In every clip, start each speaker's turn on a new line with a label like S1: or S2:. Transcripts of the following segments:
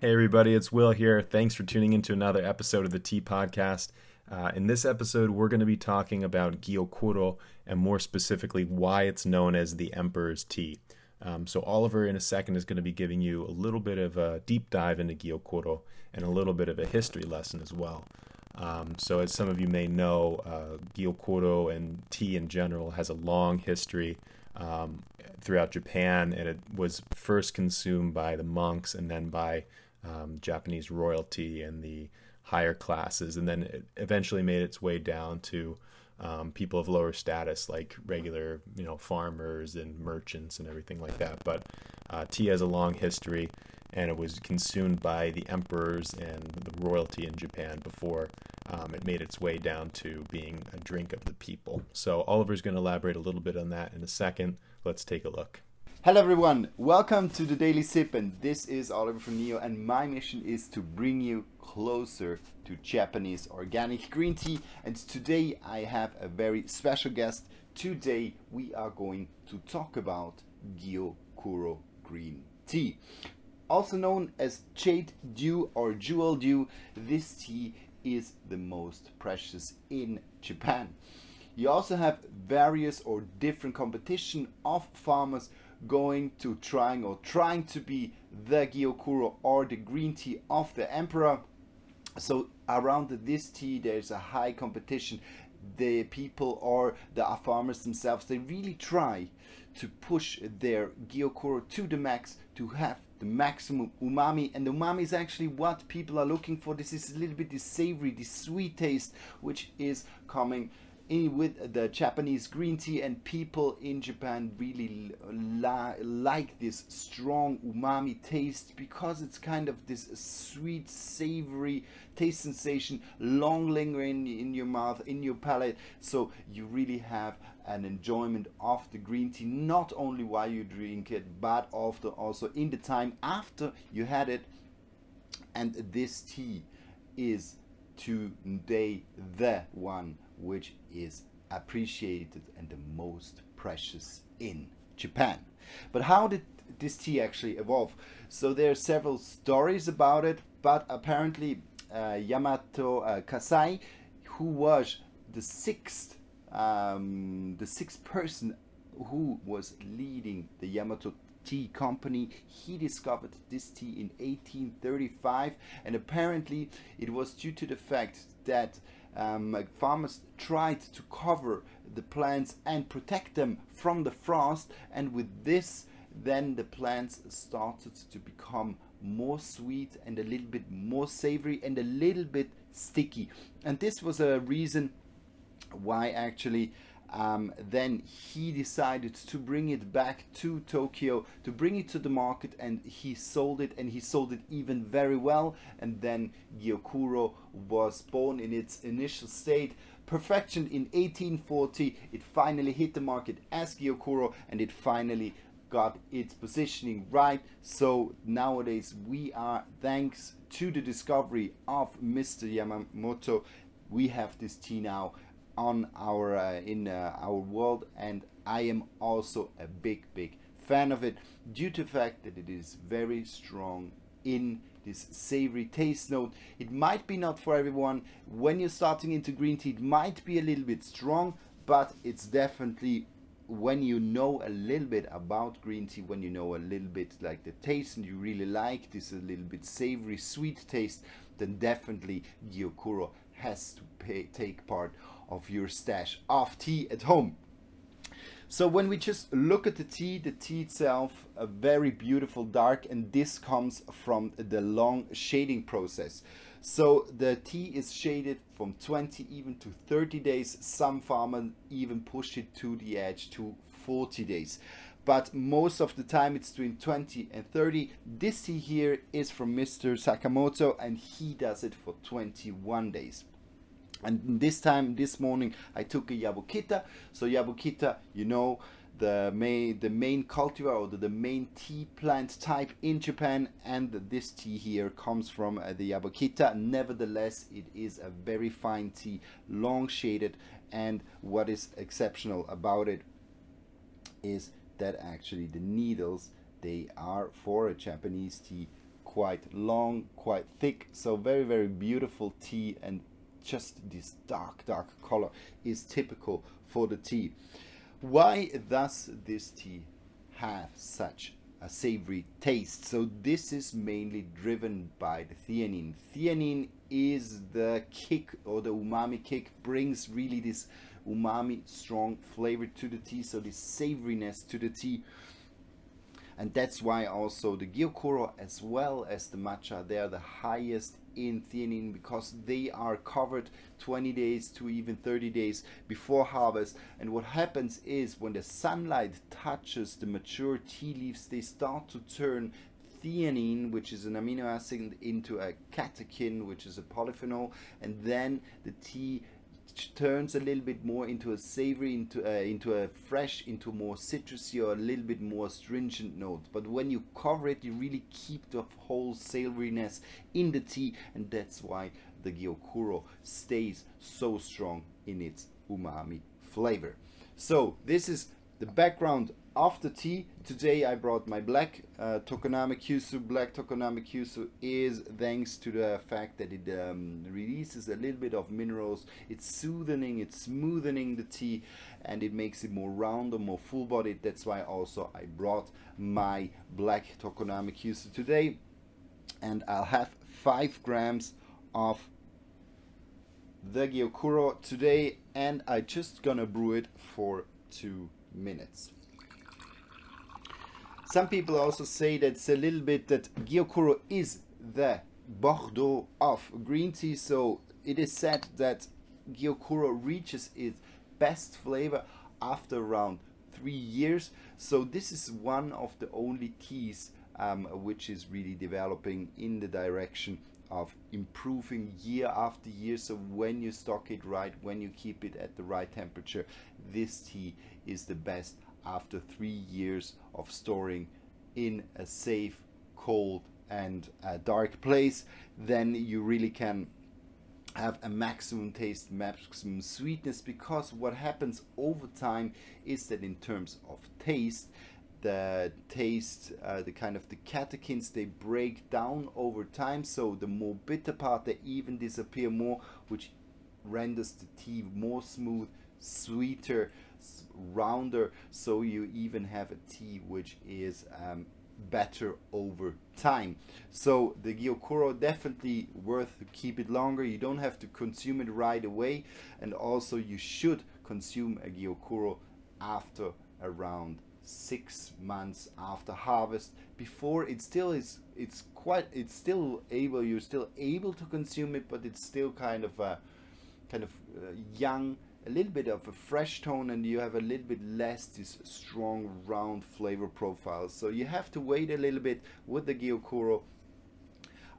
S1: Hey, everybody, it's Will here. Thanks for tuning into another episode of the Tea Podcast. Uh, in this episode, we're going to be talking about Gyokuro and more specifically why it's known as the Emperor's Tea. Um, so, Oliver, in a second, is going to be giving you a little bit of a deep dive into Gyokuro and a little bit of a history lesson as well. Um, so, as some of you may know, uh, Gyokuro and tea in general has a long history um, throughout Japan, and it was first consumed by the monks and then by um, Japanese royalty and the higher classes, and then it eventually made its way down to um, people of lower status, like regular, you know, farmers and merchants and everything like that. But uh, tea has a long history, and it was consumed by the emperors and the royalty in Japan before um, it made its way down to being a drink of the people. So Oliver's going to elaborate a little bit on that in a second. Let's take a look.
S2: Hello everyone, welcome to the Daily Sip and this is Oliver from Nio and my mission is to bring you closer to Japanese organic green tea and today I have a very special guest. Today we are going to talk about Gyokuro green tea. Also known as Jade Dew or Jewel Dew, this tea is the most precious in Japan. You also have various or different competition of farmers going to trying or trying to be the Gyokuro or the green tea of the emperor. So around this tea there's a high competition. The people or the farmers themselves they really try to push their Gyokuro to the max to have the maximum umami and the umami is actually what people are looking for this is a little bit the savory the sweet taste which is coming in with the Japanese green tea, and people in Japan really li like this strong umami taste because it's kind of this sweet, savory taste sensation, long lingering in your mouth, in your palate. So you really have an enjoyment of the green tea, not only while you drink it, but after also in the time after you had it. And this tea is today the one which is appreciated and the most precious in Japan. But how did this tea actually evolve? So there are several stories about it, but apparently uh, Yamamoto uh, Kasai, who was the sixth, um, the sixth person who was leading the Yamamoto tea company. He discovered this tea in 1835, and apparently it was due to the fact that um, farmers tried to cover the plants and protect them from the frost, and with this, then the plants started to become more sweet and a little bit more savory and a little bit sticky. And this was a reason why actually um, then he decided to bring it back to Tokyo to bring it to the market and he sold it and he sold it even very well. And then Gyokuro was born in its initial state perfection in 1840 it finally hit the market as Gyokuro and it finally got its positioning right. So nowadays we are thanks to the discovery of Mr. Yamamoto we have this tea now on our uh, in uh, our world and I am also a big big fan of it due to the fact that it is very strong in this savory taste note. It might be not for everyone. When you're starting into green tea it might be a little bit strong but it's definitely when you know a little bit about green tea when you know a little bit like the taste and you really like this a little bit savory sweet taste then definitely Gyokuro has to pay, take part of your stash of tea at home. So when we just look at the tea, the tea itself, a very beautiful dark, and this comes from the long shading process. So the tea is shaded from 20 even to 30 days. Some farmers even push it to the edge to 40 days. But most of the time it's between 20 and 30. This tea here is from Mr. Sakamoto and he does it for 21 days and this time this morning I took a Yabukita. So Yabukita you know the main the main cultivar or the, the main tea plant type in Japan. And this tea here comes from uh, the Yabukita. Nevertheless it is a very fine tea long shaded. And what is exceptional about it is that actually the needles they are for a Japanese tea quite long, quite thick, so very very beautiful tea and just this dark dark color is typical for the tea. Why does this tea have such a savory taste? So this is mainly driven by the theanine. Theanine is the kick or the umami kick brings really this umami strong flavor to the tea so this savoriness to the tea and that's why also the gyokuro as well as the matcha they are the highest in theanine because they are covered 20 days to even 30 days before harvest. And what happens is when the sunlight touches the mature tea leaves they start to turn theanine, which is an amino acid, into a catechin, which is a polyphenol, and then the tea turns a little bit more into a savory, into a, into a fresh, into more citrusy or a little bit more stringent note. But when you cover it, you really keep the whole savoriness in the tea, and that's why the Gyokuro stays so strong in its umami flavor. So this is the background of the tea. Today I brought my black uh, Tokoname Kyusu. Black Tokoname Kyusu is thanks to the fact that it um, releases a little bit of minerals. It's soothing, it's smoothing the tea, and it makes it more round or more full-bodied. That's why also I brought my black Tokoname Kyusu today, and I'll have five grams of the Gyokuro today, and I just gonna brew it for two minutes. Some people also say that it's a little bit that Gyokuro is the Bordeaux of green tea, so it is said that Gyokuro reaches its best flavor after around three years. So this is one of the only teas um, which is really developing in the direction of improving year after year. So when you stock it right, when you keep it at the right temperature, this tea is the best after three years of storing in a safe, cold, and uh, dark place. Then you really can have a maximum taste, maximum sweetness because what happens over time is that in terms of taste, the taste, uh, the kind of the catechins, they break down over time. So the more bitter part, they even disappear more, which renders the tea more smooth, sweeter, rounder. So you even have a tea which is um, better over time. So the Gyokuro definitely worth to keep it longer. You don't have to consume it right away, and also you should consume a Gyokuro after around six months after harvest before it still is it's quite it's still able you're still able to consume it but it's still kind of a kind of uh, young a little bit of a fresh tone and you have a little bit less this strong round flavor profile. So you have to wait a little bit with the Gyokuro.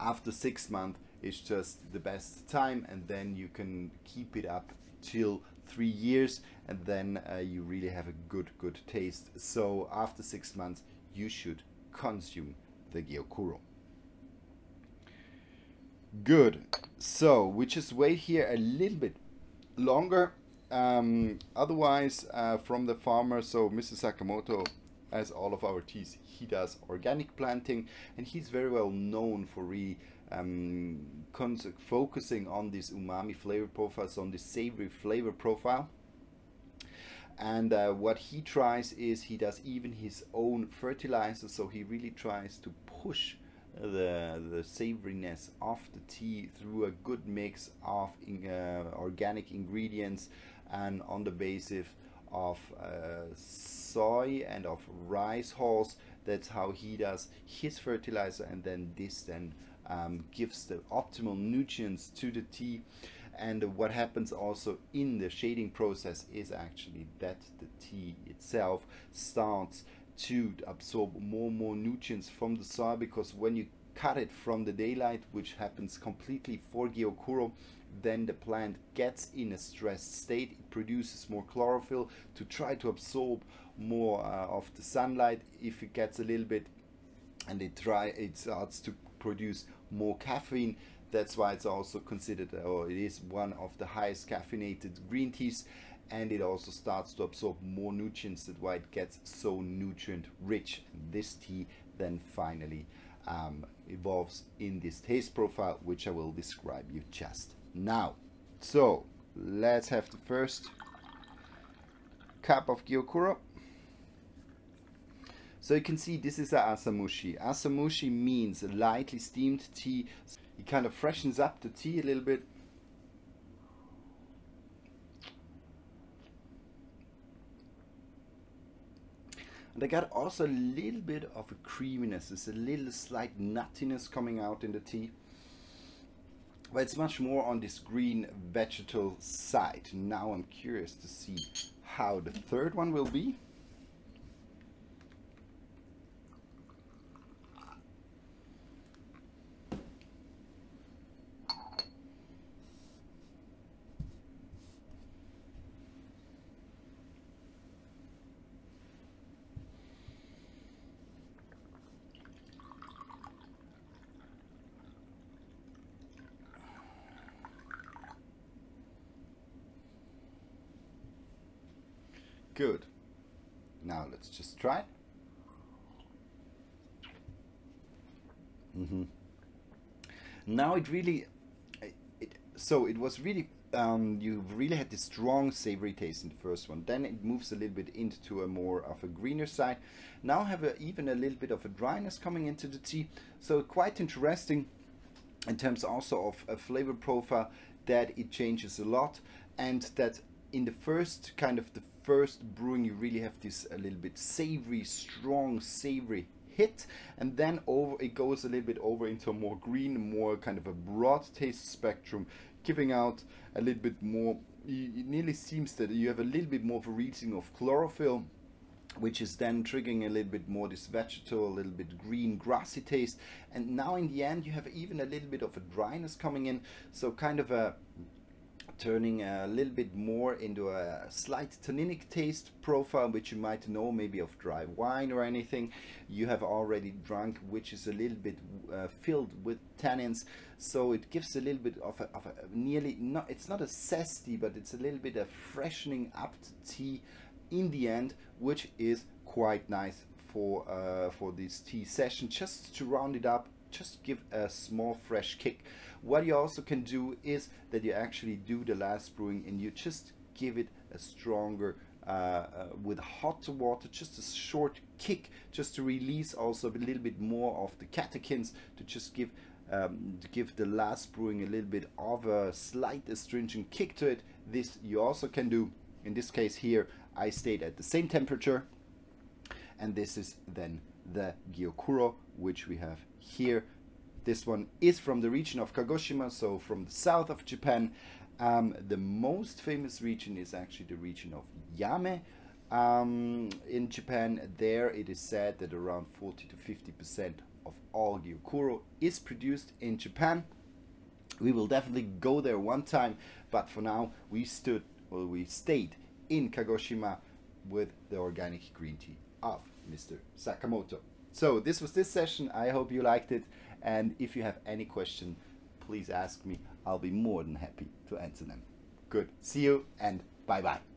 S2: After six months it's just the best time and then you can keep it up till three years and then uh, you really have a good good taste. So after six months you should consume the gyokuro. Good. So we just wait here a little bit longer. Um, otherwise uh, from the farmer so mr sakamoto as all of our teas. He does organic planting and he's very well known for really um, focusing on this umami flavor profiles, on this savory flavor profile. And uh, what he tries is he does even his own fertilizer, so he really tries to push the the savoriness of the tea through a good mix of in, uh, organic ingredients and on the basis of uh, soy and of rice hulls. That's how he does his fertilizer, and then this then um, gives the optimal nutrients to the tea and what happens also in the shading process is actually that the tea itself starts to absorb more and more nutrients from the soil because when you cut it from the daylight which happens completely for Gyokuro then the plant gets in a stressed state. It produces more chlorophyll to try to absorb more uh, of the sunlight. If it gets a little bit and it try it starts to produce more caffeine. That's why it's also considered, or it is one of the highest caffeinated green teas, and it also starts to absorb more nutrients. That's why it gets so nutrient rich. This tea then finally um, evolves in this taste profile, which I will describe you just now. So let's have the first cup of Gyokuro. So you can see this is a asamushi. Asamushi means lightly steamed tea. It kind of freshens up the tea a little bit. And I got also a little bit of a creaminess. There's a little slight nuttiness coming out in the tea. But it's much more on this green vegetal side. Now I'm curious to see how the third one will be. Good. Now let's just try. Mm-hmm. Now it really, it, so it was really, um, you really had this strong savory taste in the first one. Then it moves a little bit into a more of a greener side. Now have a, even a little bit of a dryness coming into the tea. So quite interesting in terms also of a flavor profile that it changes a lot and that in the first kind of the first brewing you really have this a little bit savory strong savory hit and then over it goes a little bit over into a more green more kind of a broad taste spectrum giving out a little bit more it nearly seems that you have a little bit more of a reaching of chlorophyll which is then triggering a little bit more this vegetal, a little bit green, grassy taste. And now in the end, you have even a little bit of a dryness coming in. So kind of a turning a little bit more into a slight tanninic taste profile, which you might know maybe of dry wine or anything you have already drunk, which is a little bit uh, filled with tannins. So it gives a little bit of a, of a nearly, not, it's not a zesty, but it's a little bit of freshening up tea in the end, which is quite nice for uh, for this tea session. Just to round it up, just give a small fresh kick. What you also can do is that you actually do the last brewing and you just give it a stronger uh, uh, with hot water, just a short kick, just to release also a little bit more of the catechins to just give um, to give the last brewing a little bit of a slight astringent kick to it. This you also can do. In this case here, I stayed at the same temperature, and this is then the Gyokuro, which we have here this one is from the region of Kagoshima, so from the south of Japan. Um, the most famous region is actually the region of Yame. Um, in Japan, there it is said that around 40 to 50 percent of all gyokuro is produced in Japan. We will definitely go there one time, but for now we stood or we stayed in Kagoshima with the organic green tea of Mr. Sakamoto. So this was this session. I hope you liked it. And if you have any question, please ask me. I'll be more than happy to answer them. Good. See you and bye bye.